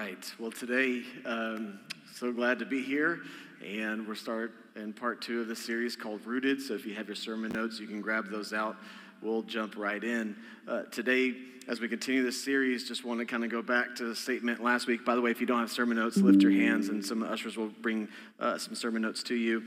right. Well, today, um, so glad to be here, and we're start in part two of the series called Rooted. So if you have your sermon notes, you can grab those out. We'll jump right in. Uh, today, as we continue this series, just want to kind of go back to the statement last week. By the way, if you don't have sermon notes, lift your hands, and some ushers will bring uh, some sermon notes to you.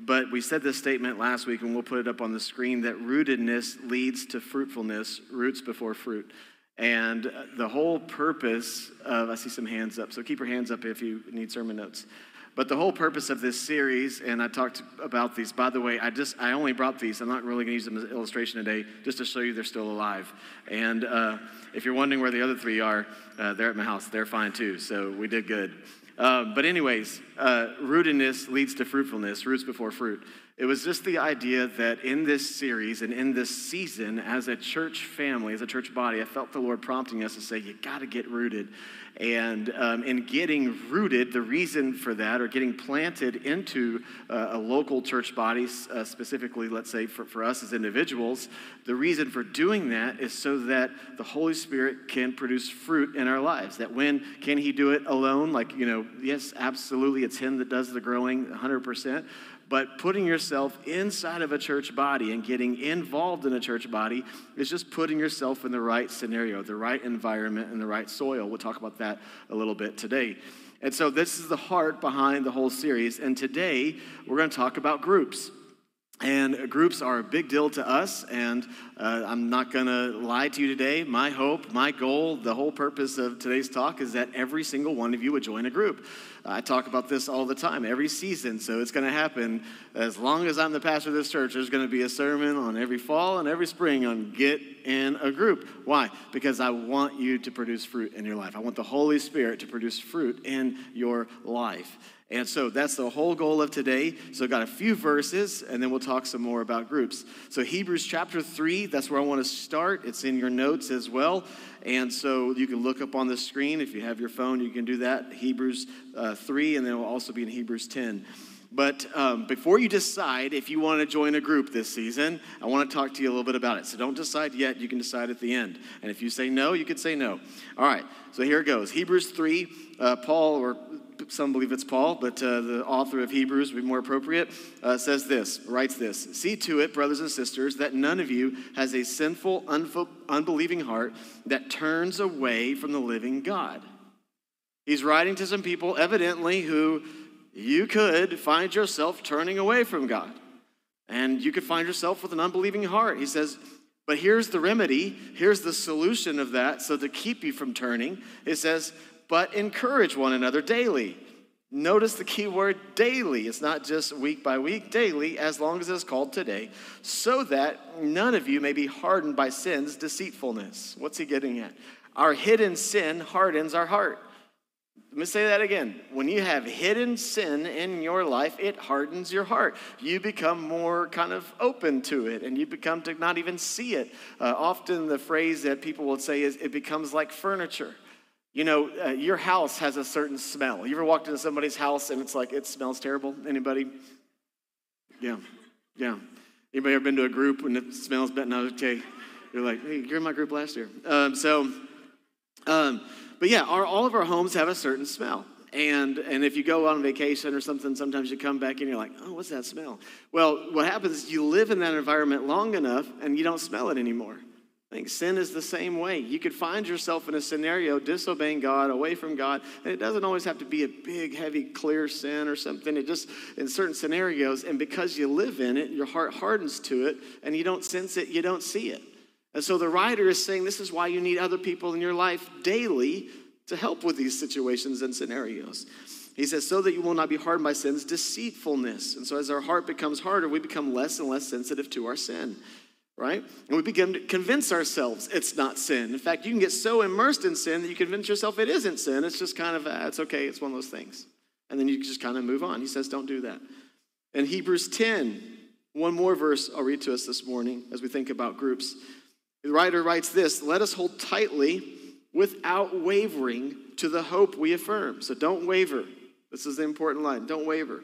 But we said this statement last week, and we'll put it up on the screen that rootedness leads to fruitfulness, roots before fruit. And the whole purpose of, I see some hands up, so keep your hands up if you need sermon notes. But the whole purpose of this series, and I talked about these, by the way, I just, I only brought these. I'm not really going to use them as illustration today, just to show you they're still alive. And uh, if you're wondering where the other three are, uh, they're at my house. They're fine too, so we did good. Uh, but, anyways, uh, rootedness leads to fruitfulness, roots before fruit. It was just the idea that in this series and in this season, as a church family, as a church body, I felt the Lord prompting us to say, you got to get rooted. And um, in getting rooted, the reason for that, or getting planted into uh, a local church body, uh, specifically, let's say for, for us as individuals, the reason for doing that is so that the Holy Spirit can produce fruit in our lives. That when can He do it alone? Like, you know, yes, absolutely, it's Him that does the growing 100%. But putting yourself inside of a church body and getting involved in a church body is just putting yourself in the right scenario, the right environment, and the right soil. We'll talk about that a little bit today. And so, this is the heart behind the whole series. And today, we're going to talk about groups. And groups are a big deal to us, and uh, I'm not going to lie to you today. My hope, my goal, the whole purpose of today's talk is that every single one of you would join a group. I talk about this all the time, every season, so it's going to happen. As long as I'm the pastor of this church, there's going to be a sermon on every fall and every spring on get in a group. Why? Because I want you to produce fruit in your life. I want the Holy Spirit to produce fruit in your life. And so that's the whole goal of today. So, I've got a few verses, and then we'll talk some more about groups. So, Hebrews chapter 3, that's where I want to start. It's in your notes as well. And so you can look up on the screen. If you have your phone, you can do that. Hebrews uh, 3, and then it will also be in Hebrews 10. But um, before you decide if you want to join a group this season, I want to talk to you a little bit about it. So don't decide yet. You can decide at the end. And if you say no, you could say no. All right. So here it goes. Hebrews 3, uh, Paul, or some believe it's Paul, but uh, the author of Hebrews would be more appropriate, uh, says this, writes this See to it, brothers and sisters, that none of you has a sinful, unfo- unbelieving heart that turns away from the living God. He's writing to some people, evidently, who you could find yourself turning away from God. And you could find yourself with an unbelieving heart. He says, but here's the remedy, here's the solution of that. So, to keep you from turning, it says, but encourage one another daily. Notice the key word daily. It's not just week by week, daily, as long as it's called today, so that none of you may be hardened by sin's deceitfulness. What's he getting at? Our hidden sin hardens our heart. Let me say that again. When you have hidden sin in your life, it hardens your heart. You become more kind of open to it and you become to not even see it. Uh, often, the phrase that people will say is, it becomes like furniture. You know, uh, your house has a certain smell. You ever walked into somebody's house and it's like, it smells terrible? Anybody? Yeah, yeah. Anybody ever been to a group and it smells bad? No, okay. You're like, hey, you're in my group last year. Um, so, um, but yeah, our, all of our homes have a certain smell. And, and if you go on vacation or something, sometimes you come back and you're like, oh, what's that smell? Well, what happens is you live in that environment long enough and you don't smell it anymore. I think sin is the same way. You could find yourself in a scenario disobeying God, away from God, and it doesn't always have to be a big, heavy, clear sin or something. It just, in certain scenarios, and because you live in it, your heart hardens to it, and you don't sense it, you don't see it. And so the writer is saying this is why you need other people in your life daily to help with these situations and scenarios. He says, so that you will not be hardened by sin's deceitfulness. And so as our heart becomes harder, we become less and less sensitive to our sin right? And we begin to convince ourselves it's not sin. In fact, you can get so immersed in sin that you convince yourself it isn't sin. It's just kind of, ah, it's okay, it's one of those things. And then you just kind of move on. He says, don't do that. In Hebrews 10, one more verse I'll read to us this morning as we think about groups. The writer writes this Let us hold tightly without wavering to the hope we affirm. So don't waver. This is the important line. Don't waver.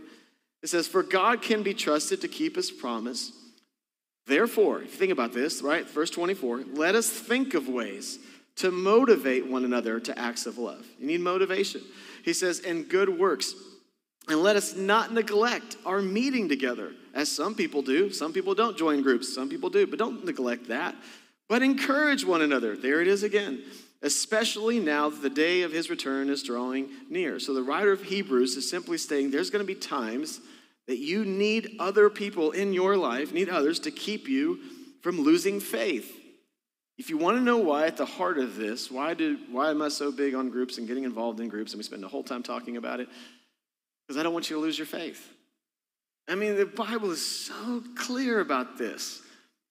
It says, For God can be trusted to keep his promise. Therefore, if you think about this, right, verse 24, let us think of ways to motivate one another to acts of love. You need motivation. He says, and good works. And let us not neglect our meeting together, as some people do. Some people don't join groups, some people do, but don't neglect that. But encourage one another. There it is again. Especially now that the day of his return is drawing near. So the writer of Hebrews is simply saying there's going to be times that you need other people in your life, need others to keep you from losing faith. If you want to know why, at the heart of this, why, do, why am I so big on groups and getting involved in groups, and we spend the whole time talking about it? Because I don't want you to lose your faith. I mean, the Bible is so clear about this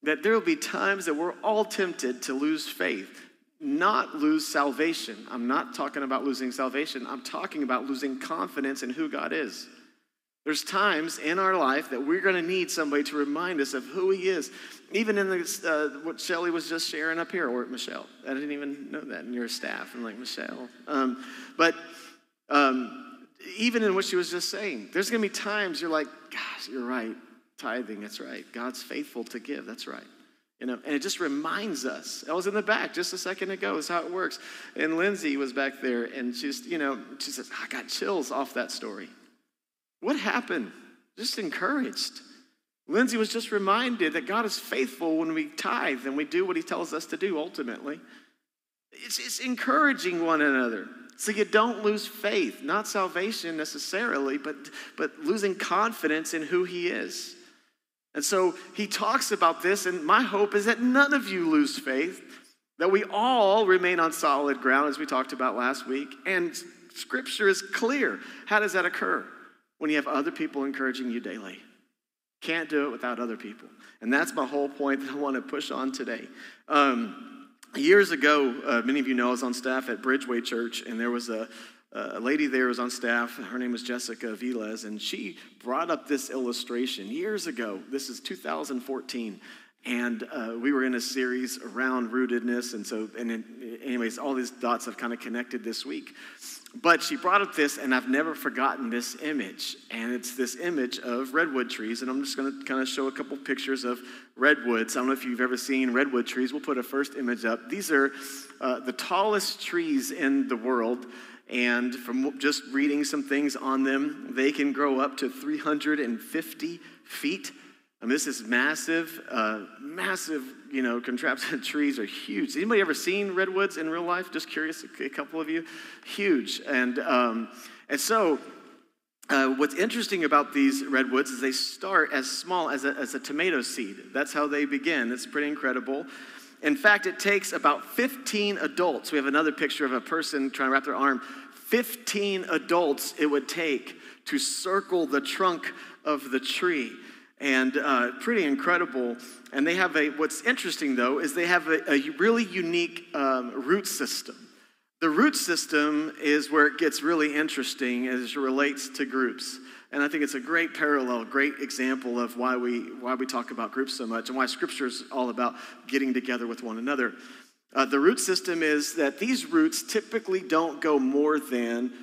that there will be times that we're all tempted to lose faith, not lose salvation. I'm not talking about losing salvation, I'm talking about losing confidence in who God is. There's times in our life that we're going to need somebody to remind us of who He is. Even in the, uh, what Shelly was just sharing up here, or Michelle. I didn't even know that in your staff. I'm like, Michelle. Um, but um, even in what she was just saying, there's going to be times you're like, gosh, you're right. Tithing, that's right. God's faithful to give, that's right. You know, and it just reminds us. I was in the back just a second ago. Is how it works. And Lindsay was back there, and she's, you know, she says, I got chills off that story. What happened? Just encouraged. Lindsay was just reminded that God is faithful when we tithe and we do what he tells us to do ultimately. It's, it's encouraging one another so you don't lose faith, not salvation necessarily, but, but losing confidence in who he is. And so he talks about this, and my hope is that none of you lose faith, that we all remain on solid ground, as we talked about last week. And scripture is clear. How does that occur? When you have other people encouraging you daily. Can't do it without other people. And that's my whole point that I want to push on today. Um, years ago, uh, many of you know I was on staff at Bridgeway Church, and there was a, a lady there was on staff. Her name was Jessica Viles, and she brought up this illustration years ago. This is 2014 and uh, we were in a series around rootedness and so and in, anyways all these dots have kind of connected this week but she brought up this, and I've never forgotten this image. And it's this image of redwood trees. And I'm just going to kind of show a couple pictures of redwoods. I don't know if you've ever seen redwood trees. We'll put a first image up. These are uh, the tallest trees in the world. And from just reading some things on them, they can grow up to 350 feet. I mean, this is massive, uh, massive, you know, contraption trees are huge. Anybody ever seen redwoods in real life? Just curious, a couple of you. Huge. And, um, and so, uh, what's interesting about these redwoods is they start as small as a, as a tomato seed. That's how they begin. It's pretty incredible. In fact, it takes about 15 adults. We have another picture of a person trying to wrap their arm. 15 adults it would take to circle the trunk of the tree and uh, pretty incredible. And they have a, what's interesting though, is they have a, a really unique um, root system. The root system is where it gets really interesting as it relates to groups. And I think it's a great parallel, great example of why we, why we talk about groups so much and why Scripture is all about getting together with one another. Uh, the root system is that these roots typically don't go more than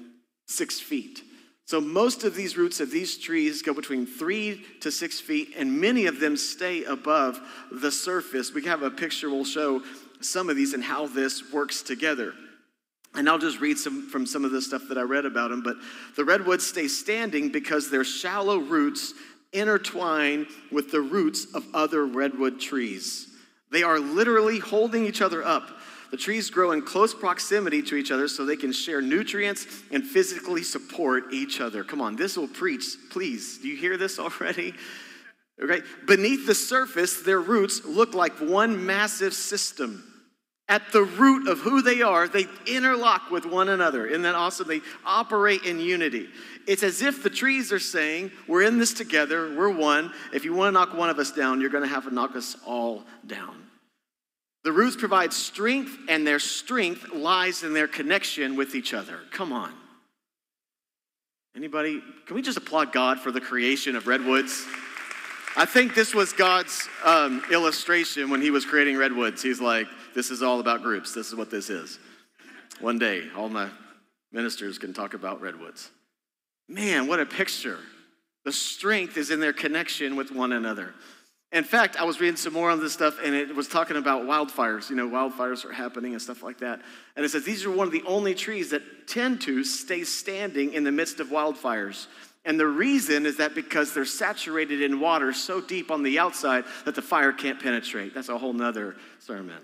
six feet. So, most of these roots of these trees go between three to six feet, and many of them stay above the surface. We have a picture we'll show some of these and how this works together. And I'll just read some from some of the stuff that I read about them. But the redwoods stay standing because their shallow roots intertwine with the roots of other redwood trees. They are literally holding each other up the trees grow in close proximity to each other so they can share nutrients and physically support each other. Come on, this will preach, please. Do you hear this already? Okay. Beneath the surface, their roots look like one massive system. At the root of who they are, they interlock with one another. Isn't that awesome? They operate in unity. It's as if the trees are saying, We're in this together, we're one. If you want to knock one of us down, you're going to have to knock us all down. The roots provide strength, and their strength lies in their connection with each other. Come on. Anybody? Can we just applaud God for the creation of redwoods? I think this was God's um, illustration when he was creating redwoods. He's like, this is all about groups. This is what this is. One day, all my ministers can talk about redwoods. Man, what a picture. The strength is in their connection with one another. In fact, I was reading some more on this stuff, and it was talking about wildfires. You know, wildfires are happening and stuff like that. And it says these are one of the only trees that tend to stay standing in the midst of wildfires. And the reason is that because they're saturated in water so deep on the outside that the fire can't penetrate. That's a whole nother sermon.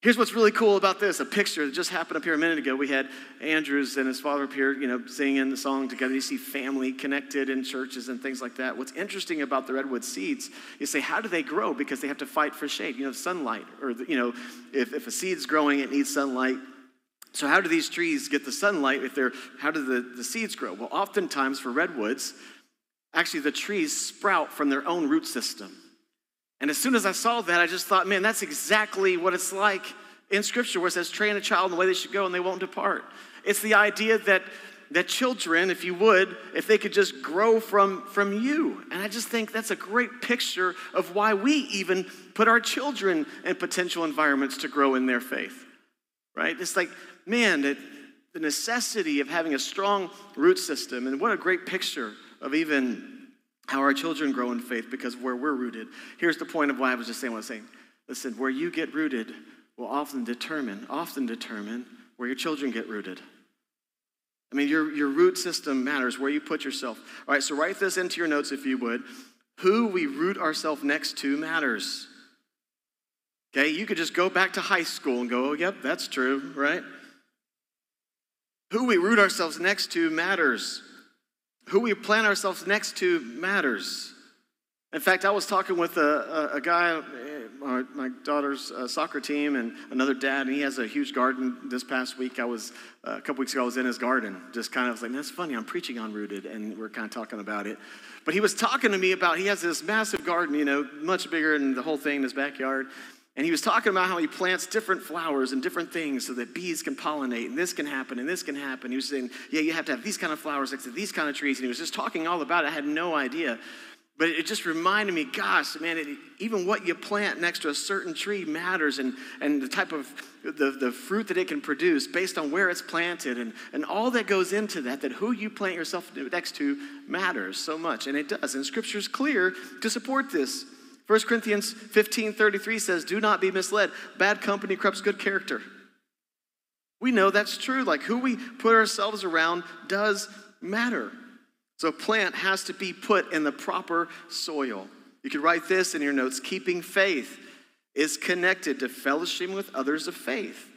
Here's what's really cool about this a picture that just happened up here a minute ago. We had Andrews and his father up here, you know, singing the song together. You see family connected in churches and things like that. What's interesting about the redwood seeds, you say, how do they grow? Because they have to fight for shade, you know, sunlight. Or, you know, if, if a seed's growing, it needs sunlight. So, how do these trees get the sunlight if they're, how do the, the seeds grow? Well, oftentimes for redwoods, actually the trees sprout from their own root system. And as soon as I saw that, I just thought, man, that's exactly what it's like in Scripture, where it says, train a child in the way they should go and they won't depart. It's the idea that that children, if you would, if they could just grow from, from you. And I just think that's a great picture of why we even put our children in potential environments to grow in their faith. Right? It's like, man, the, the necessity of having a strong root system. And what a great picture of even how our children grow in faith because of where we're rooted. Here's the point of why I was just saying what I was saying. Listen, where you get rooted will often determine, often determine where your children get rooted. I mean, your, your root system matters, where you put yourself. All right, so write this into your notes if you would. Who we root ourselves next to matters. Okay, you could just go back to high school and go, oh, yep, that's true, right? Who we root ourselves next to matters. Who we plant ourselves next to matters. In fact, I was talking with a, a, a guy, uh, my, my daughter's uh, soccer team, and another dad, and he has a huge garden. This past week, I was, uh, a couple weeks ago, I was in his garden. Just kind of like, that's funny, I'm preaching on Rooted, and we're kind of talking about it. But he was talking to me about, he has this massive garden, you know, much bigger than the whole thing in his backyard. And he was talking about how he plants different flowers and different things so that bees can pollinate and this can happen and this can happen. He was saying, yeah, you have to have these kind of flowers next to these kind of trees. And he was just talking all about it. I had no idea. But it just reminded me, gosh, man, it, even what you plant next to a certain tree matters and, and the type of the, the fruit that it can produce based on where it's planted and, and all that goes into that, that who you plant yourself next to matters so much. And it does. And scripture is clear to support this. 1 Corinthians 15 33 says, Do not be misled. Bad company corrupts good character. We know that's true. Like who we put ourselves around does matter. So, a plant has to be put in the proper soil. You could write this in your notes keeping faith is connected to fellowship with others of faith.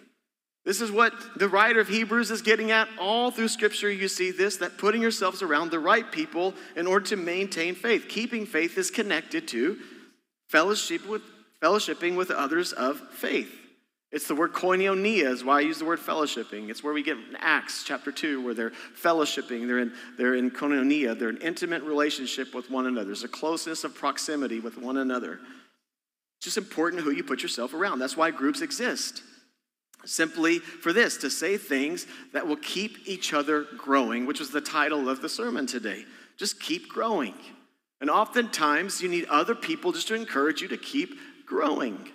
This is what the writer of Hebrews is getting at all through Scripture. You see this that putting yourselves around the right people in order to maintain faith. Keeping faith is connected to fellowship with, fellowshipping with others of faith. It's the word koinonia is why I use the word fellowshipping. It's where we get in Acts chapter 2, where they're fellowshipping. They're in, they're in koinonia. They're in intimate relationship with one another. There's a closeness of proximity with one another. It's just important who you put yourself around. That's why groups exist. Simply for this, to say things that will keep each other growing, which was the title of the sermon today. Just keep growing. And oftentimes, you need other people just to encourage you to keep growing.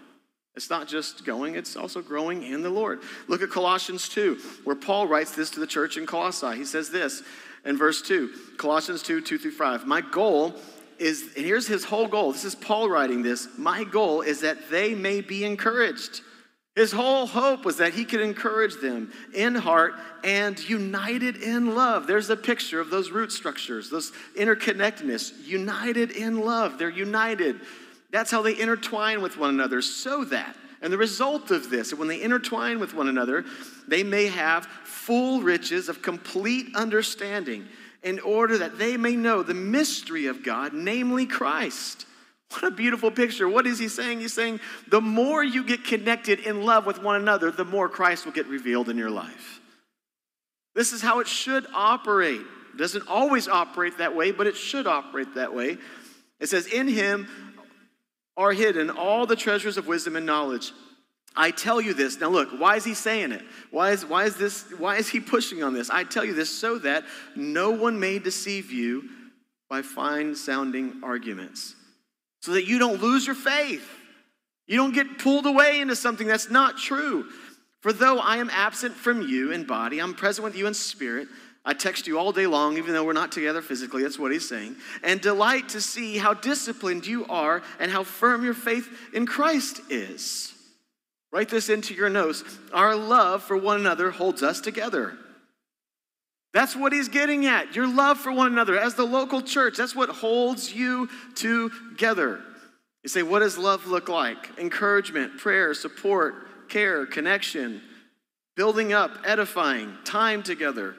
It's not just going, it's also growing in the Lord. Look at Colossians 2, where Paul writes this to the church in Colossae. He says this in verse 2, Colossians 2, 2 through 5. My goal is, and here's his whole goal. This is Paul writing this. My goal is that they may be encouraged his whole hope was that he could encourage them in heart and united in love. There's a picture of those root structures, those interconnectedness, united in love. They're united. That's how they intertwine with one another, so that, and the result of this, when they intertwine with one another, they may have full riches of complete understanding in order that they may know the mystery of God, namely Christ what a beautiful picture. What is he saying? He's saying the more you get connected in love with one another, the more Christ will get revealed in your life. This is how it should operate. It doesn't always operate that way, but it should operate that way. It says, In him are hidden all the treasures of wisdom and knowledge. I tell you this. Now look, why is he saying it? Why is, why is this, why is he pushing on this? I tell you this so that no one may deceive you by fine sounding arguments so that you don't lose your faith. You don't get pulled away into something that's not true. For though I am absent from you in body, I'm present with you in spirit. I text you all day long, even though we're not together physically. That's what he's saying. And delight to see how disciplined you are and how firm your faith in Christ is. Write this into your notes. Our love for one another holds us together. That's what he's getting at. Your love for one another as the local church. That's what holds you together. You say, what does love look like? Encouragement, prayer, support, care, connection, building up, edifying, time together.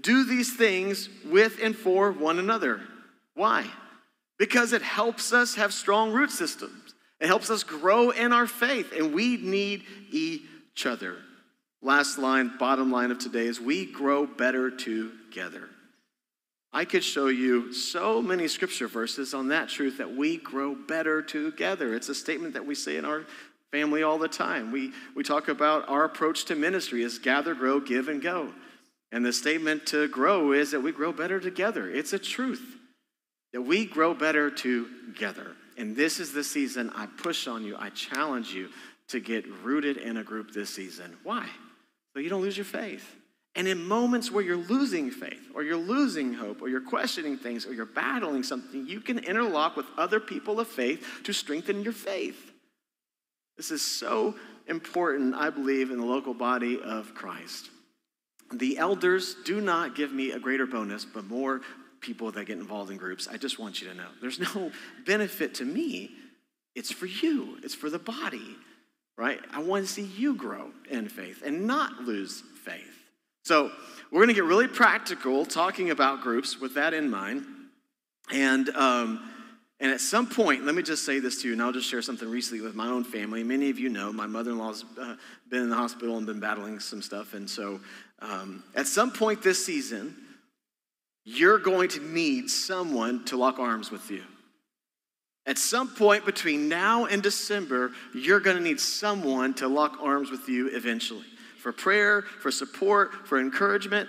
Do these things with and for one another. Why? Because it helps us have strong root systems. It helps us grow in our faith, and we need each other. Last line, bottom line of today is we grow better together. I could show you so many scripture verses on that truth that we grow better together. It's a statement that we say in our family all the time. We, we talk about our approach to ministry is gather, grow, give, and go. And the statement to grow is that we grow better together. It's a truth that we grow better together. And this is the season I push on you, I challenge you to get rooted in a group this season. Why? So you don't lose your faith. And in moments where you're losing faith, or you're losing hope, or you're questioning things, or you're battling something, you can interlock with other people of faith to strengthen your faith. This is so important, I believe, in the local body of Christ. The elders do not give me a greater bonus, but more people that get involved in groups. I just want you to know there's no benefit to me. It's for you, it's for the body, right? I want to see you grow in faith and not lose faith. So, we're going to get really practical talking about groups with that in mind. And, um, and at some point, let me just say this to you, and I'll just share something recently with my own family. Many of you know my mother in law's uh, been in the hospital and been battling some stuff. And so um, at some point this season, you're going to need someone to lock arms with you. At some point between now and December, you're going to need someone to lock arms with you eventually for prayer, for support, for encouragement.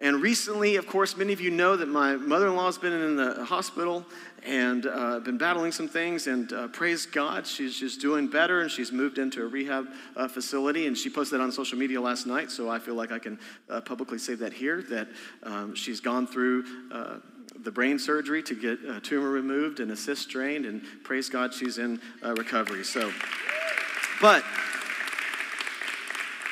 And recently, of course, many of you know that my mother in law has been in the hospital and uh, been battling some things. And uh, praise God, she's, she's doing better and she's moved into a rehab uh, facility. And she posted on social media last night, so I feel like I can uh, publicly say that here that um, she's gone through uh, the brain surgery to get a tumor removed and a cyst drained. And praise God, she's in uh, recovery. So, but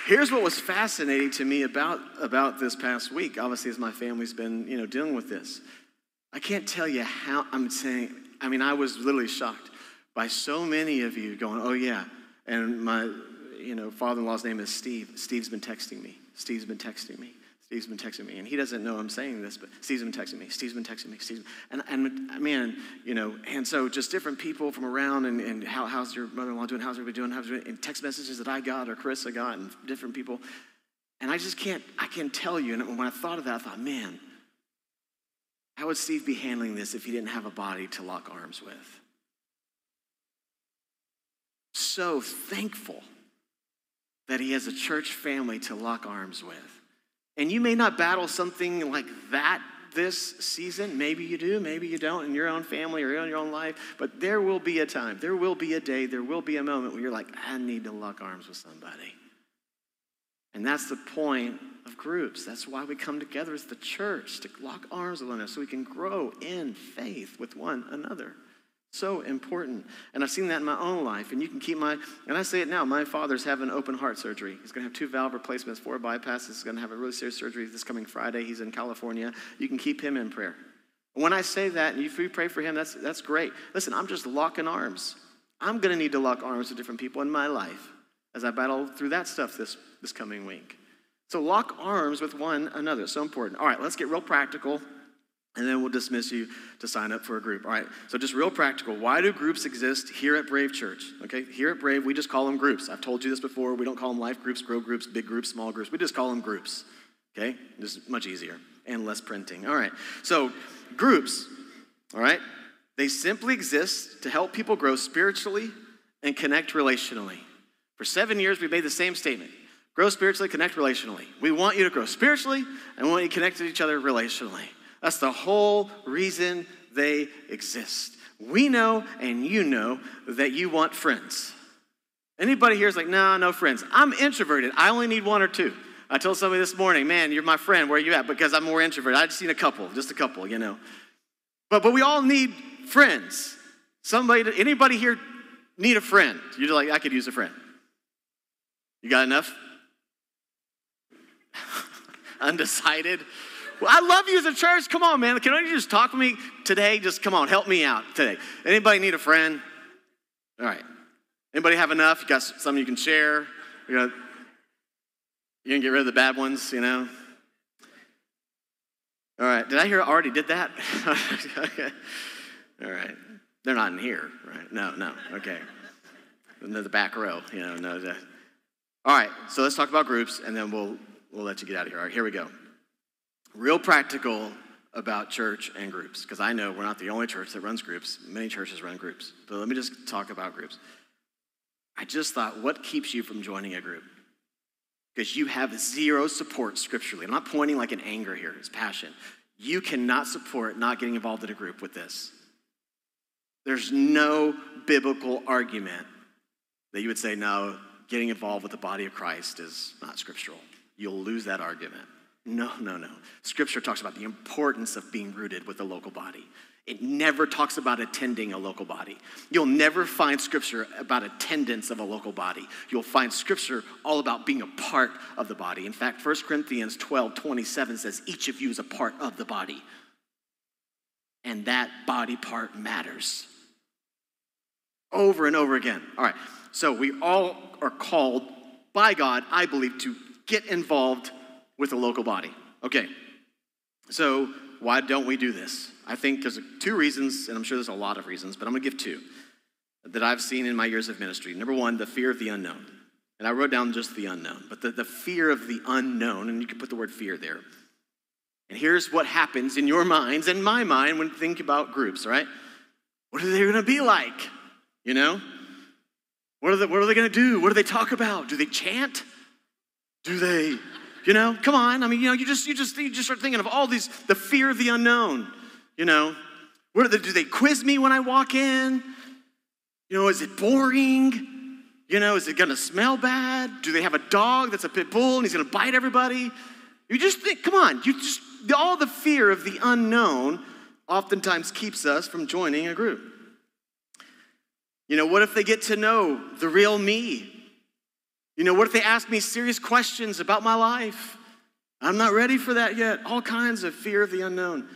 here's what was fascinating to me about, about this past week, obviously, as my family's been, you know, dealing with this. I can't tell you how I'm saying, I mean, I was literally shocked by so many of you going, oh, yeah. And my, you know, father in law's name is Steve. Steve's been texting me. Steve's been texting me. Steve's been texting me, and he doesn't know I'm saying this, but Steve's been texting me. Steve's been texting me. Steve's and and man, you know, and so just different people from around, and, and how, how's your mother-in-law doing? How's everybody doing? How's doing? And text messages that I got or Chris I got, and different people, and I just can't. I can't tell you. And when I thought of that, I thought, man, how would Steve be handling this if he didn't have a body to lock arms with? So thankful that he has a church family to lock arms with. And you may not battle something like that this season. Maybe you do, maybe you don't in your own family or in your own life. But there will be a time, there will be a day, there will be a moment where you're like, I need to lock arms with somebody. And that's the point of groups. That's why we come together as the church to lock arms with one another so we can grow in faith with one another. So important. And I've seen that in my own life. And you can keep my, and I say it now, my father's having open heart surgery. He's going to have two valve replacements, four bypasses. He's going to have a really serious surgery this coming Friday. He's in California. You can keep him in prayer. When I say that and you pray for him, that's, that's great. Listen, I'm just locking arms. I'm going to need to lock arms with different people in my life as I battle through that stuff this, this coming week. So lock arms with one another. So important. All right, let's get real practical. And then we'll dismiss you to sign up for a group. All right, so just real practical. Why do groups exist here at Brave Church? Okay, here at Brave, we just call them groups. I've told you this before. We don't call them life groups, grow groups, big groups, small groups. We just call them groups. Okay, this is much easier and less printing. All right, so groups, all right, they simply exist to help people grow spiritually and connect relationally. For seven years, we've made the same statement grow spiritually, connect relationally. We want you to grow spiritually, and we want you to connect to each other relationally. That's the whole reason they exist. We know and you know that you want friends. Anybody here is like, no, no friends. I'm introverted. I only need one or two. I told somebody this morning, man, you're my friend. Where are you at? Because I'm more introverted. I just seen a couple, just a couple, you know. But but we all need friends. Somebody, anybody here need a friend? You're like, I could use a friend. You got enough? Undecided. I love you as a church. Come on, man. Can you just talk with me today? Just come on, help me out today. Anybody need a friend? All right. Anybody have enough? You got some you can share? You got, you can get rid of the bad ones, you know? All right. Did I hear I already did that? okay. All right. They're not in here, right? No, no. Okay. In the back row, you know. No. All right. So let's talk about groups, and then we'll we'll let you get out of here. All right. Here we go. Real practical about church and groups, because I know we're not the only church that runs groups. Many churches run groups. But let me just talk about groups. I just thought, what keeps you from joining a group? Because you have zero support scripturally. I'm not pointing like an anger here, it's passion. You cannot support not getting involved in a group with this. There's no biblical argument that you would say, no, getting involved with the body of Christ is not scriptural. You'll lose that argument. No, no, no. Scripture talks about the importance of being rooted with the local body. It never talks about attending a local body. You'll never find scripture about attendance of a local body. You'll find scripture all about being a part of the body. In fact, 1 Corinthians 12 27 says, each of you is a part of the body. And that body part matters. Over and over again. All right, so we all are called by God, I believe, to get involved with a local body. Okay, so why don't we do this? I think there's two reasons, and I'm sure there's a lot of reasons, but I'm to give two that I've seen in my years of ministry. Number one, the fear of the unknown. And I wrote down just the unknown, but the, the fear of the unknown, and you can put the word fear there. And here's what happens in your minds and my mind when you think about groups, right? What are they to be like? You know? What are they, what are they to do? What do they talk about? Do they chant? Do they you know, come on. I mean, you know, you just you just you just start thinking of all these the fear of the unknown. You know, where do they, do they quiz me when I walk in? You know, is it boring? You know, is it gonna smell bad? Do they have a dog that's a pit bull and he's gonna bite everybody? You just think, come on, you just all the fear of the unknown oftentimes keeps us from joining a group. You know, what if they get to know the real me? You know, what if they ask me serious questions about my life? I'm not ready for that yet. All kinds of fear of the unknown.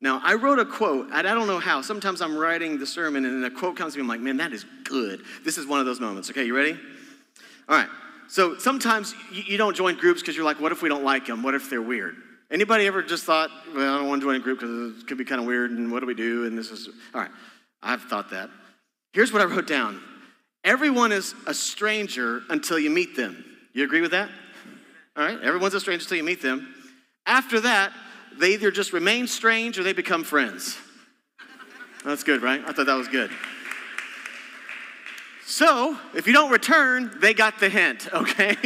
Now, I wrote a quote, and I don't know how. Sometimes I'm writing the sermon, and then a quote comes to me. I'm like, man, that is good. This is one of those moments. Okay, you ready? All right. So sometimes you don't join groups because you're like, what if we don't like them? What if they're weird? Anybody ever just thought, well, I don't want to join a group because it could be kind of weird, and what do we do? And this is, all right. I've thought that. Here's what I wrote down Everyone is a stranger until you meet them. You agree with that? All right, everyone's a stranger until you meet them. After that, they either just remain strange or they become friends. That's good, right? I thought that was good. So, if you don't return, they got the hint, okay?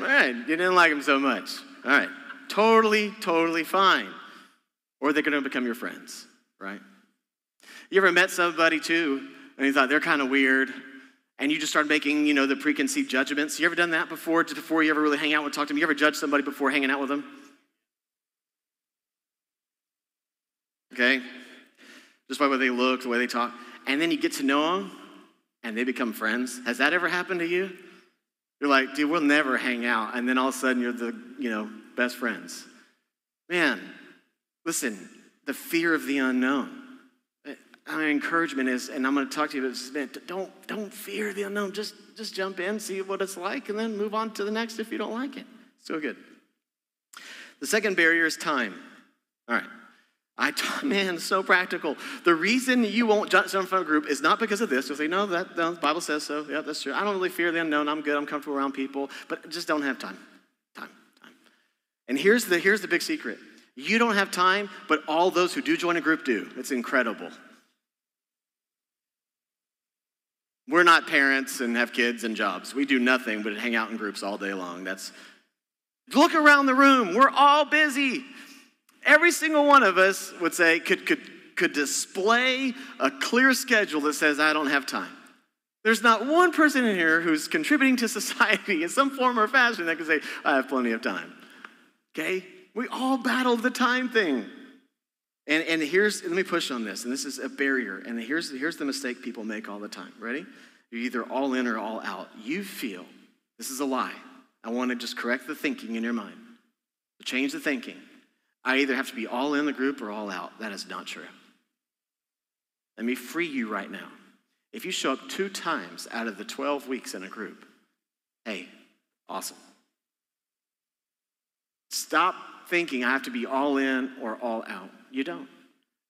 All right, you didn't like them so much. All right, totally, totally fine. Or they're gonna become your friends, right? You ever met somebody too, and you thought they're kind of weird, and you just start making, you know, the preconceived judgments. You ever done that before, before you ever really hang out and talk to them? You ever judge somebody before hanging out with them? Okay? Just by the way they look, the way they talk. And then you get to know them, and they become friends. Has that ever happened to you? You're like, dude, we'll never hang out. And then all of a sudden, you're the, you know, best friends. Man, listen, the fear of the unknown my encouragement is, and I'm going to talk to you about this don't, don't fear the unknown. Just, just jump in, see what it's like, and then move on to the next if you don't like it. So good. The second barrier is time. All right. I, man, so practical. The reason you won't jump in front of a group is not because of this. You'll say, no, that the Bible says so. Yeah, that's true. I don't really fear the unknown. I'm good. I'm comfortable around people, but just don't have time. Time, time. And here's the, here's the big secret. You don't have time, but all those who do join a group do. It's incredible. We're not parents and have kids and jobs. We do nothing but hang out in groups all day long. That's look around the room. We're all busy. Every single one of us would say could could could display a clear schedule that says I don't have time. There's not one person in here who's contributing to society in some form or fashion that can say, I have plenty of time. Okay? We all battle the time thing. And, and here's, let me push on this, and this is a barrier. And here's, here's the mistake people make all the time. Ready? You're either all in or all out. You feel, this is a lie. I want to just correct the thinking in your mind. Change the thinking. I either have to be all in the group or all out. That is not true. Let me free you right now. If you show up two times out of the 12 weeks in a group, hey, awesome. Stop thinking I have to be all in or all out. You don't.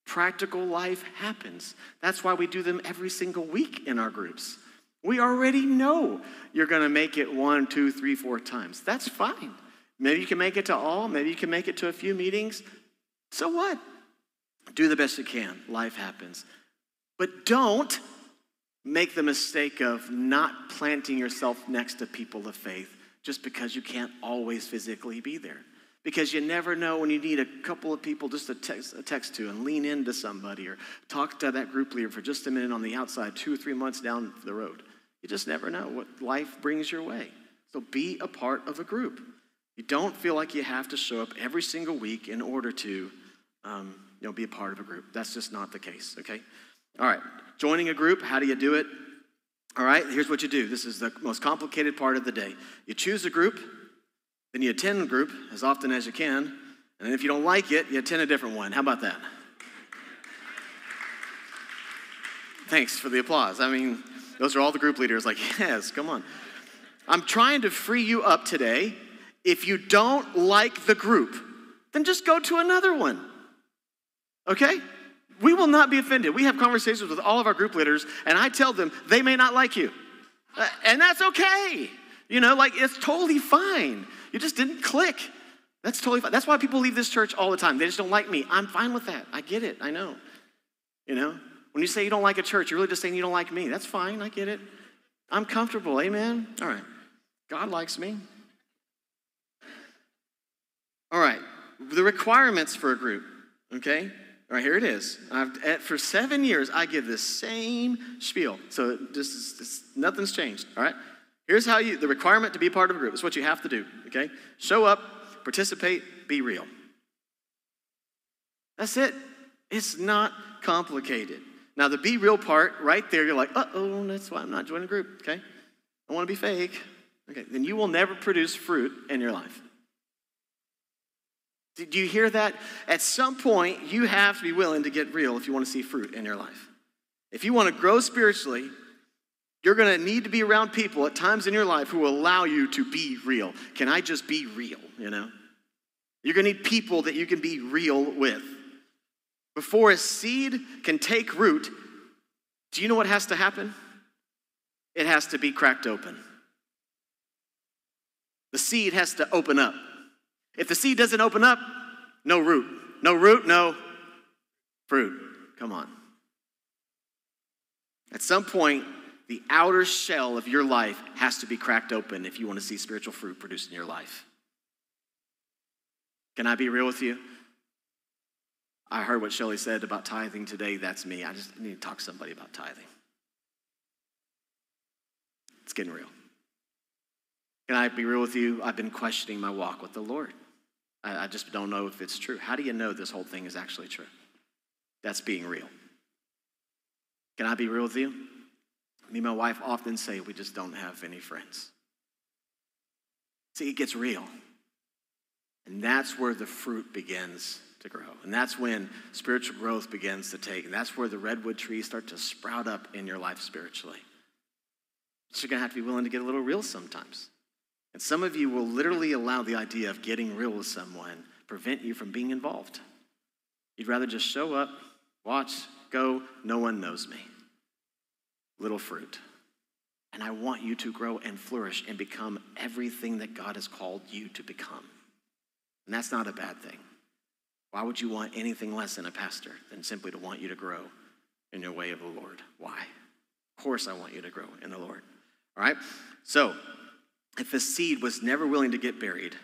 Practical life happens. That's why we do them every single week in our groups. We already know you're going to make it one, two, three, four times. That's fine. Maybe you can make it to all, maybe you can make it to a few meetings. So what? Do the best you can. Life happens. But don't make the mistake of not planting yourself next to people of faith just because you can't always physically be there. Because you never know when you need a couple of people just to text, a text to and lean into somebody or talk to that group leader for just a minute on the outside, two or three months down the road. You just never know what life brings your way. So be a part of a group. You don't feel like you have to show up every single week in order to um, you know, be a part of a group. That's just not the case, okay? All right, joining a group, how do you do it? All right, here's what you do. This is the most complicated part of the day. You choose a group, then you attend group as often as you can, and if you don't like it, you attend a different one. How about that? Thanks for the applause. I mean, those are all the group leaders like, yes, come on. I'm trying to free you up today if you don't like the group, then just go to another one. Okay? We will not be offended. We have conversations with all of our group leaders, and I tell them they may not like you. Uh, and that's okay. You know, like it's totally fine. You just didn't click. That's totally fine. That's why people leave this church all the time. They just don't like me. I'm fine with that. I get it. I know. You know, when you say you don't like a church, you're really just saying you don't like me. That's fine. I get it. I'm comfortable. Amen. All right. God likes me. All right, the requirements for a group, okay? All right, here it is. I've, at, for seven years, I give the same spiel. So just, nothing's changed, all right? Here's how you, the requirement to be part of a group. is what you have to do, okay? Show up, participate, be real. That's it. It's not complicated. Now, the be real part, right there, you're like, uh oh, that's why I'm not joining a group, okay? I want to be fake. Okay, then you will never produce fruit in your life. Did you hear that? At some point, you have to be willing to get real if you want to see fruit in your life. If you want to grow spiritually, you're going to need to be around people at times in your life who allow you to be real. Can I just be real, you know? You're going to need people that you can be real with. Before a seed can take root, do you know what has to happen? It has to be cracked open. The seed has to open up. If the seed doesn't open up, no root. No root, no fruit. Come on. At some point, the outer shell of your life has to be cracked open if you want to see spiritual fruit produced in your life. Can I be real with you? I heard what Shelly said about tithing today. That's me. I just need to talk to somebody about tithing. It's getting real. Can I be real with you? I've been questioning my walk with the Lord. I, I just don't know if it's true. How do you know this whole thing is actually true? That's being real. Can I be real with you? Me and my wife often say we just don't have any friends. See, it gets real. And that's where the fruit begins to grow. And that's when spiritual growth begins to take. And that's where the redwood trees start to sprout up in your life spiritually. You're going to have to be willing to get a little real sometimes. And some of you will literally allow the idea of getting real with someone prevent you from being involved. You'd rather just show up, watch, go, no one knows me. Little fruit. And I want you to grow and flourish and become everything that God has called you to become. And that's not a bad thing. Why would you want anything less than a pastor than simply to want you to grow in your way of the Lord? Why? Of course, I want you to grow in the Lord. All right? So, if a seed was never willing to get buried,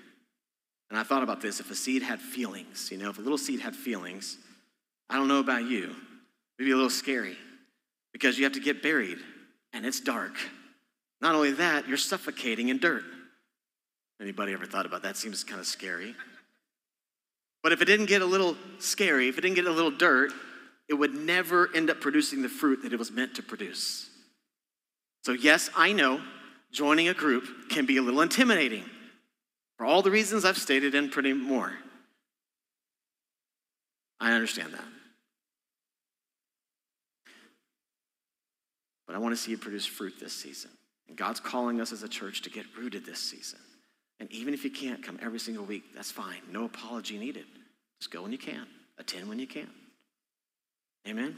and I thought about this, if a seed had feelings, you know, if a little seed had feelings, I don't know about you, maybe a little scary because you have to get buried. and it's dark. Not only that, you're suffocating in dirt. Anybody ever thought about that? Seems kind of scary. But if it didn't get a little scary, if it didn't get a little dirt, it would never end up producing the fruit that it was meant to produce. So, yes, I know joining a group can be a little intimidating for all the reasons I've stated and pretty more. I understand that. But I want to see you produce fruit this season. And God's calling us as a church to get rooted this season. And even if you can't come every single week, that's fine. No apology needed. Just go when you can, attend when you can. Amen?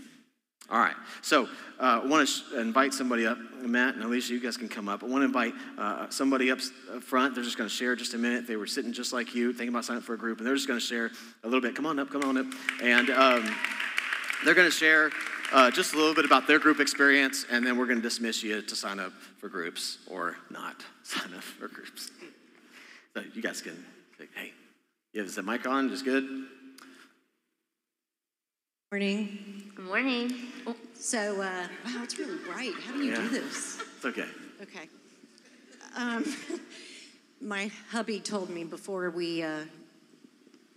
All right. So uh, I want to invite somebody up. Matt and Alicia, you guys can come up. I want to invite uh, somebody up front. They're just going to share just a minute. They were sitting just like you, thinking about signing up for a group, and they're just going to share a little bit. Come on up, come on up. And um, they're going to share uh, just a little bit about their group experience, and then we're going to dismiss you to sign up for groups or not sign up for groups. So you guys can say, hey, yeah, is the mic on? Just good? Morning. Good morning. Oh, so, uh, wow, it's really bright. How do you Yeah. do this? It's okay. Okay. Um, my hubby told me before we uh,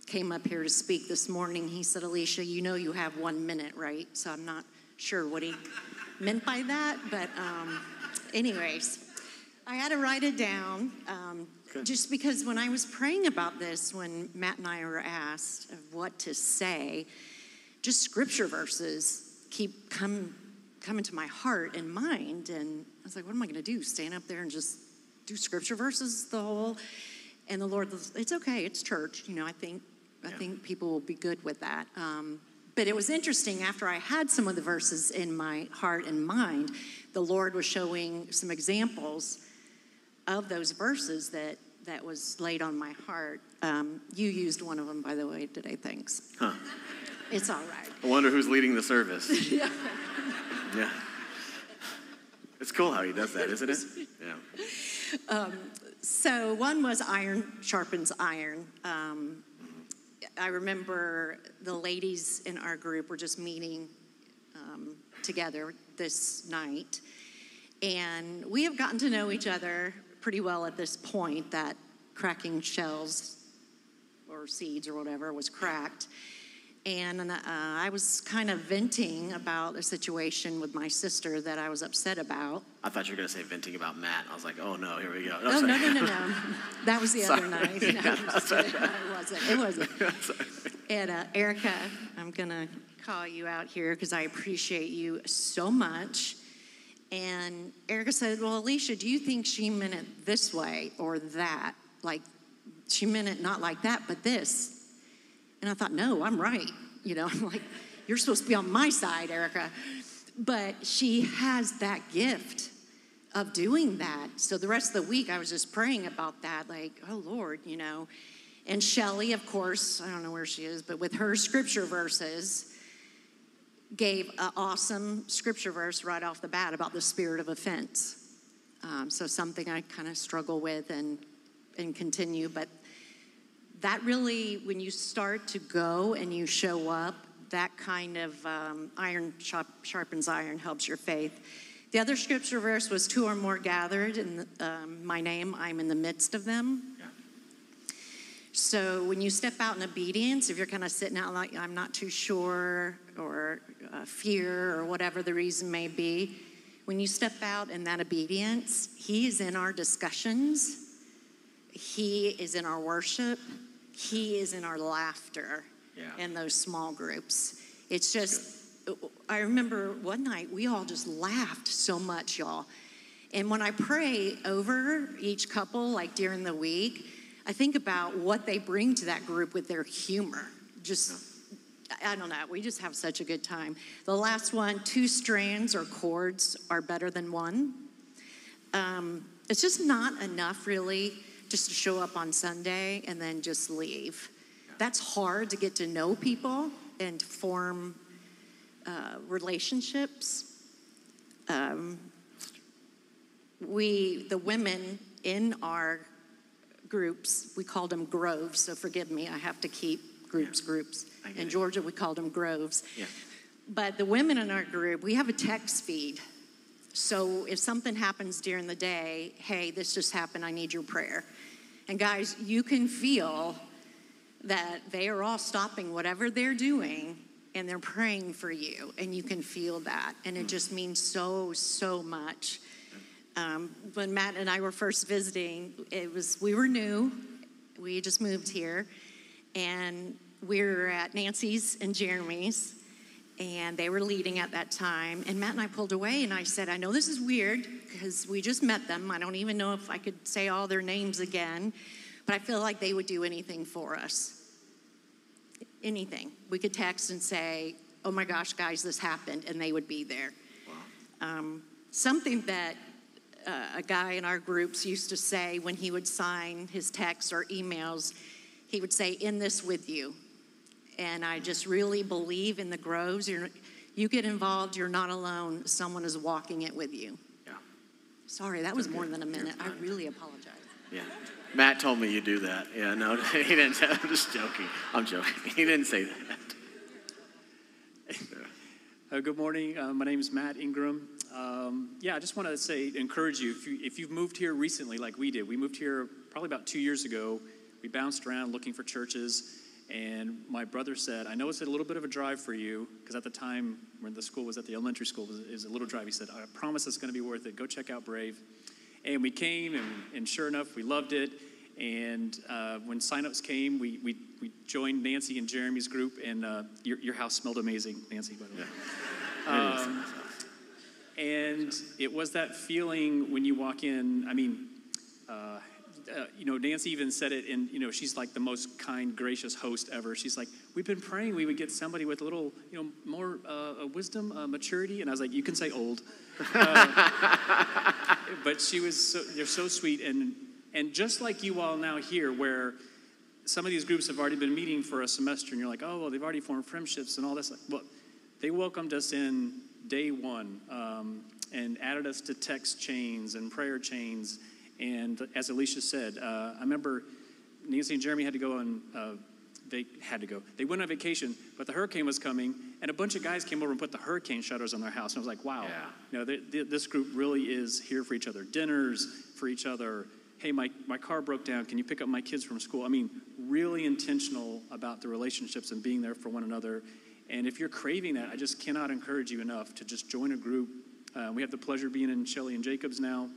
came up here to speak this morning, he said, Alicia, you know you have one minute, right? So I'm not sure what he meant by that, but um, anyways, I had to write it down um, Good. just because when I was praying about this, when Matt and I were asked of what to say, just scripture verses keep come coming to my heart and mind, and I was like, what am I going to do? Stand up there and just do scripture verses the whole? And the Lord, it's okay, it's church. You know, I think I Yeah. think people will be good with that. Um, but it was interesting after I had some of the verses in my heart and mind, the Lord was showing some examples of those verses that that was laid on my heart. Um, you used one of them, by the way, today. Thanks. Huh. It's all right. I wonder who's leading the service. yeah. Yeah. It's cool how he does that, isn't it? Yeah. So one was iron sharpens iron. Um, I remember the ladies in our group were just meeting um, together this night, and we have gotten to know each other pretty well at this point. That cracking shells or seeds or whatever was cracked. And uh, I was kind of venting about a situation with my sister that I was upset about. I thought you were going to say venting about Matt. I was like, oh no, here we go. Oh, no, no, no, no. That was the other night. No, I'm just kidding. No, it wasn't. It wasn't. And uh, Erica, I'm going to call you out here because I appreciate you so much. And Erica said, Well, Alicia, do you think she meant it this way or that? Like, she meant it not like that, but this. And I thought, No, I'm right. You know, I'm like, You're supposed to be on my side, Erica. But she has that gift of doing that. So the rest of the week, I was just praying about that, like, oh Lord, you know. And Shelley, of course, I don't know where she is, but with her scripture verses, gave an awesome scripture verse right off the bat about the spirit of offense. Um, so something I kind of struggle with and and continue, but that really, when you start to go and you show up, that kind of um, iron sharp, sharpens iron, helps your faith. The other scripture verse was two or more gathered in um, my name, I'm in the midst of them. Yeah. So when you step out in obedience, if you're kind of sitting out like I'm not too sure, or uh, fear, or whatever the reason may be, when you step out in that obedience, He is in our discussions, He is in our worship, He is in our laughter Yeah. in those small groups. It's just, I remember one night we all just laughed so much, y'all. And when I pray over each couple, like during the week, I think about what they bring to that group with their humor. Just, I don't know, we just have such a good time. The last one two strands or cords are better than one. Um, it's just not enough, really, just to show up on Sunday and then just leave. That's hard to get to know people and form uh, relationships. Um, we, the women in our groups, we called them groves, so forgive me, I have to keep groups, groups. In it. Georgia, we called them groves. Yeah. But the women in our group, we have a text feed. So if something happens during the day, hey, this just happened, I need your prayer. And guys, you can feel that they are all stopping whatever they're doing and they're praying for you, and you can feel that. And it just means so, so much. Um, when Matt and I were first visiting, it was we were new, we just moved here, and we were at Nancy's and Jeremy's, and they were leading at that time. And Matt and I pulled away, and I said, I know this is weird because we just met them. I don't even know if I could say all their names again, but I feel like they would do anything for us. Anything. We could text and say, Oh my gosh, guys, this happened, and they would be there. Wow. Um, something that uh, a guy in our groups used to say when he would sign his texts or emails, he would say, In this with you and I just really believe in the groves. You're, you get involved, you're not alone. Someone is walking it with you. Yeah. Sorry, that was more than a minute. I really apologize. Yeah. Matt told me you do that. Yeah, no, he didn't. Say, I'm just joking. I'm joking. He didn't say that. Uh, good morning. Uh, my name is Matt Ingram. Um, yeah, I just want to say, encourage you if, you if you've moved here recently, like we did. We moved here probably about two years ago. We bounced around looking for churches. And my brother said, I know it's a little bit of a drive for you, because at the time when the school was at the elementary school, it was, it was a little drive. He said, I promise it's going to be worth it. Go check out Brave. And we came, and, and sure enough, we loved it. And uh, when signups came, we, we, we joined Nancy and Jeremy's group, and uh, your, your house smelled amazing, Nancy, by the way. Yeah. Um, and it was that feeling when you walk in. I mean, uh, uh, you know, Nancy even said it, and you know, she's like the most kind, gracious host ever. She's like, we've been praying we would get somebody with a little, you know, more uh, wisdom, uh, maturity, and I was like, you can say old, uh, but she was, so, they're so sweet, and and just like you all now here, where some of these groups have already been meeting for a semester, and you're like, oh, well, they've already formed friendships and all this. Well, they welcomed us in day one um, and added us to text chains and prayer chains and as Alicia said, uh, I remember Nancy and Jeremy had to go on, uh, they had to go. They went on vacation, but the hurricane was coming, and a bunch of guys came over and put the hurricane shutters on their house. And I was like, wow, yeah. you know, they, they, this group really is here for each other. Dinners for each other. Hey, my, my car broke down. Can you pick up my kids from school? I mean, really intentional about the relationships and being there for one another. And if you're craving that, I just cannot encourage you enough to just join a group. Uh, we have the pleasure of being in Shelley and Jacobs now.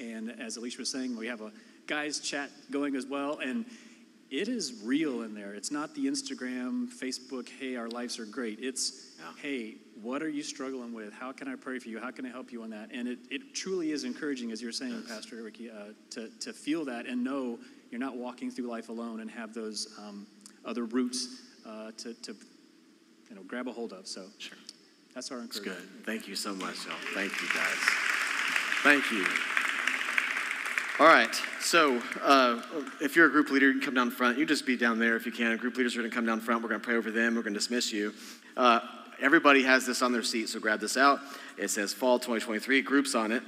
And as Alicia was saying, we have a guys chat going as well. And it is real in there. It's not the Instagram, Facebook, hey, our lives are great. It's, yeah. hey, what are you struggling with? How can I pray for you? How can I help you on that? And it, it truly is encouraging, as you're saying, yes. Pastor Ricky, uh, to, to feel that and know you're not walking through life alone and have those um, other roots uh, to, to you know, grab a hold of. So sure. that's our encouragement. That's good. Thank you so much, Joe. Thank you, guys. Thank you. All right. So, uh, if you're a group leader, you can come down front. You just be down there if you can. Group leaders are going to come down front. We're going to pray over them. We're going to dismiss you. Uh, everybody has this on their seat, so grab this out. It says Fall 2023, groups on it.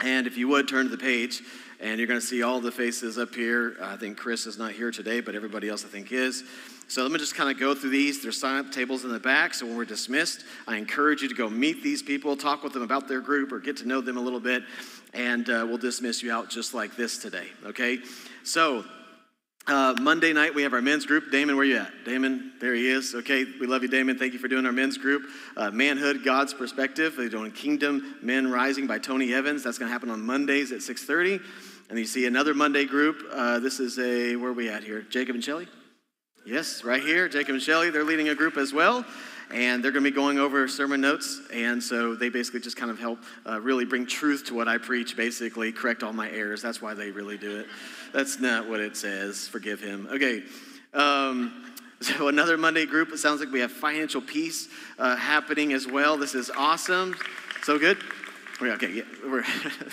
And if you would turn to the page, and you're going to see all the faces up here. I think Chris is not here today, but everybody else I think is. So let me just kind of go through these. There's sign up tables in the back. So when we're dismissed, I encourage you to go meet these people, talk with them about their group, or get to know them a little bit and uh, we'll dismiss you out just like this today, okay? So, uh, Monday night, we have our men's group. Damon, where you at? Damon, there he is. Okay, we love you, Damon. Thank you for doing our men's group. Uh, Manhood, God's Perspective. They're doing Kingdom Men Rising by Tony Evans. That's going to happen on Mondays at 6.30. And you see another Monday group. Uh, this is a, where are we at here? Jacob and Shelley? Yes, right here. Jacob and Shelley, they're leading a group as well and they're going to be going over sermon notes. And so they basically just kind of help uh, really bring truth to what I preach, basically, correct all my errors. That's why they really do it. That's not what it says. Forgive him. Okay. Um, so, another Monday group, it sounds like we have financial peace uh, happening as well. This is awesome. So good. Okay, yeah, we're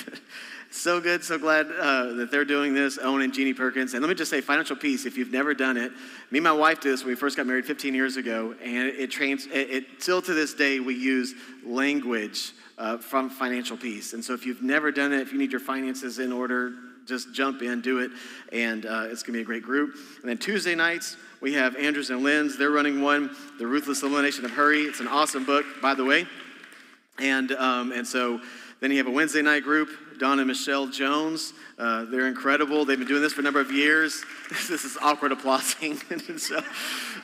So good, so glad uh, that they're doing this, Owen and Jeannie Perkins. And let me just say, financial peace, if you've never done it, me and my wife did this when we first got married 15 years ago, and it trains, it, it still to this day, we use language uh, from financial peace. And so if you've never done it, if you need your finances in order, just jump in, do it, and uh, it's gonna be a great group. And then Tuesday nights, we have Andrews and Lynn's. They're running one, The Ruthless Elimination of Hurry. It's an awesome book, by the way. And, um, and so then you have a Wednesday night group, Don and Michelle Jones. Uh, they're incredible. They've been doing this for a number of years. this is awkward applauding. so,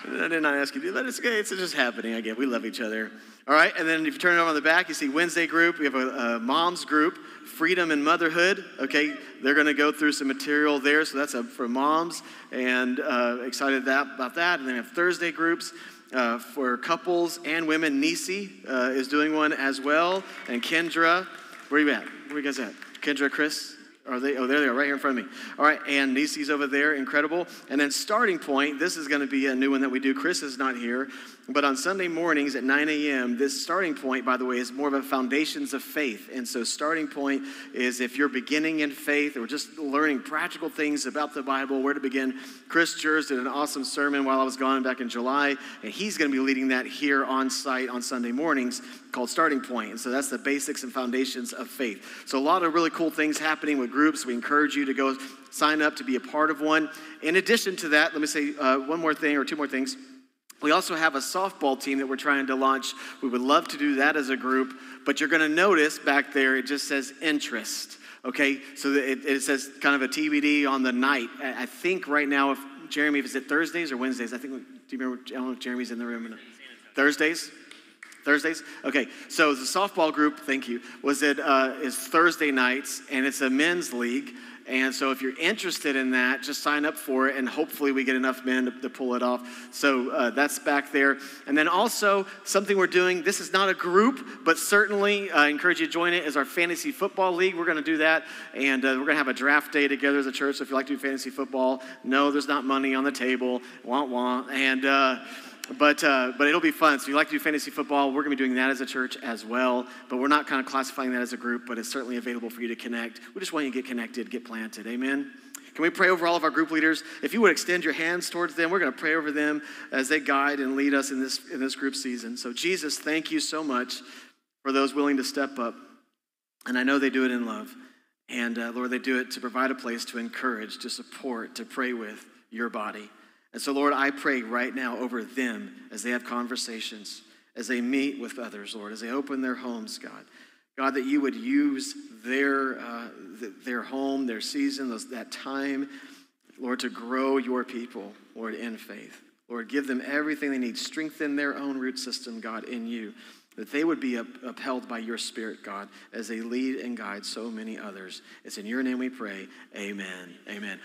I did not ask you to do that. It's okay. It's just happening. I get. We love each other. All right. And then if you turn it over on the back, you see Wednesday group. We have a, a mom's group, Freedom and Motherhood. Okay. They're going to go through some material there. So that's a, for moms. And uh, excited that, about that. And then we have Thursday groups. Uh, for couples and women, Nisi uh, is doing one as well, and Kendra. Where are you at? Where you guys at? Kendra, Chris? Are they? Oh, there they are, right here in front of me. All right, and Nisi's over there, incredible. And then starting point, this is going to be a new one that we do. Chris is not here, but on Sunday mornings at 9 a.m., this starting point, by the way, is more of a foundations of faith. And so, starting point is if you're beginning in faith or just learning practical things about the Bible, where to begin. Chris Jers did an awesome sermon while I was gone back in July, and he's going to be leading that here on site on Sunday mornings called Starting Point. And so, that's the basics and foundations of faith. So, a lot of really cool things happening with groups. We encourage you to go sign up to be a part of one. In addition to that, let me say uh, one more thing or two more things. We also have a softball team that we're trying to launch. We would love to do that as a group, but you're going to notice back there it just says interest. Okay, so it, it, says kind of a TBD on the night. I think right now, if Jeremy, if it's Thursdays or Wednesdays, I think. Do you remember? I don't know if Jeremy's in the room. Thursdays. Thursdays? Okay, so the softball group, thank you, was it uh, is Thursday nights, and it's a men's league. And so, if you're interested in that, just sign up for it, and hopefully, we get enough men to, to pull it off. So, uh, that's back there. And then, also, something we're doing this is not a group, but certainly I encourage you to join it, is our fantasy football league. We're going to do that, and uh, we're going to have a draft day together as a church. So, if you like to do fantasy football, no, there's not money on the table, wah wah. And, uh, but, uh, but it'll be fun. So, if you like to do fantasy football, we're going to be doing that as a church as well. But we're not kind of classifying that as a group, but it's certainly available for you to connect. We just want you to get connected, get planted. Amen. Can we pray over all of our group leaders? If you would extend your hands towards them, we're going to pray over them as they guide and lead us in this, in this group season. So, Jesus, thank you so much for those willing to step up. And I know they do it in love. And uh, Lord, they do it to provide a place to encourage, to support, to pray with your body. And so, Lord, I pray right now over them as they have conversations, as they meet with others, Lord, as they open their homes, God. God, that you would use their, uh, their home, their season, those, that time, Lord, to grow your people, Lord, in faith. Lord, give them everything they need. Strengthen their own root system, God, in you, that they would be upheld by your Spirit, God, as they lead and guide so many others. It's in your name we pray. Amen. Amen.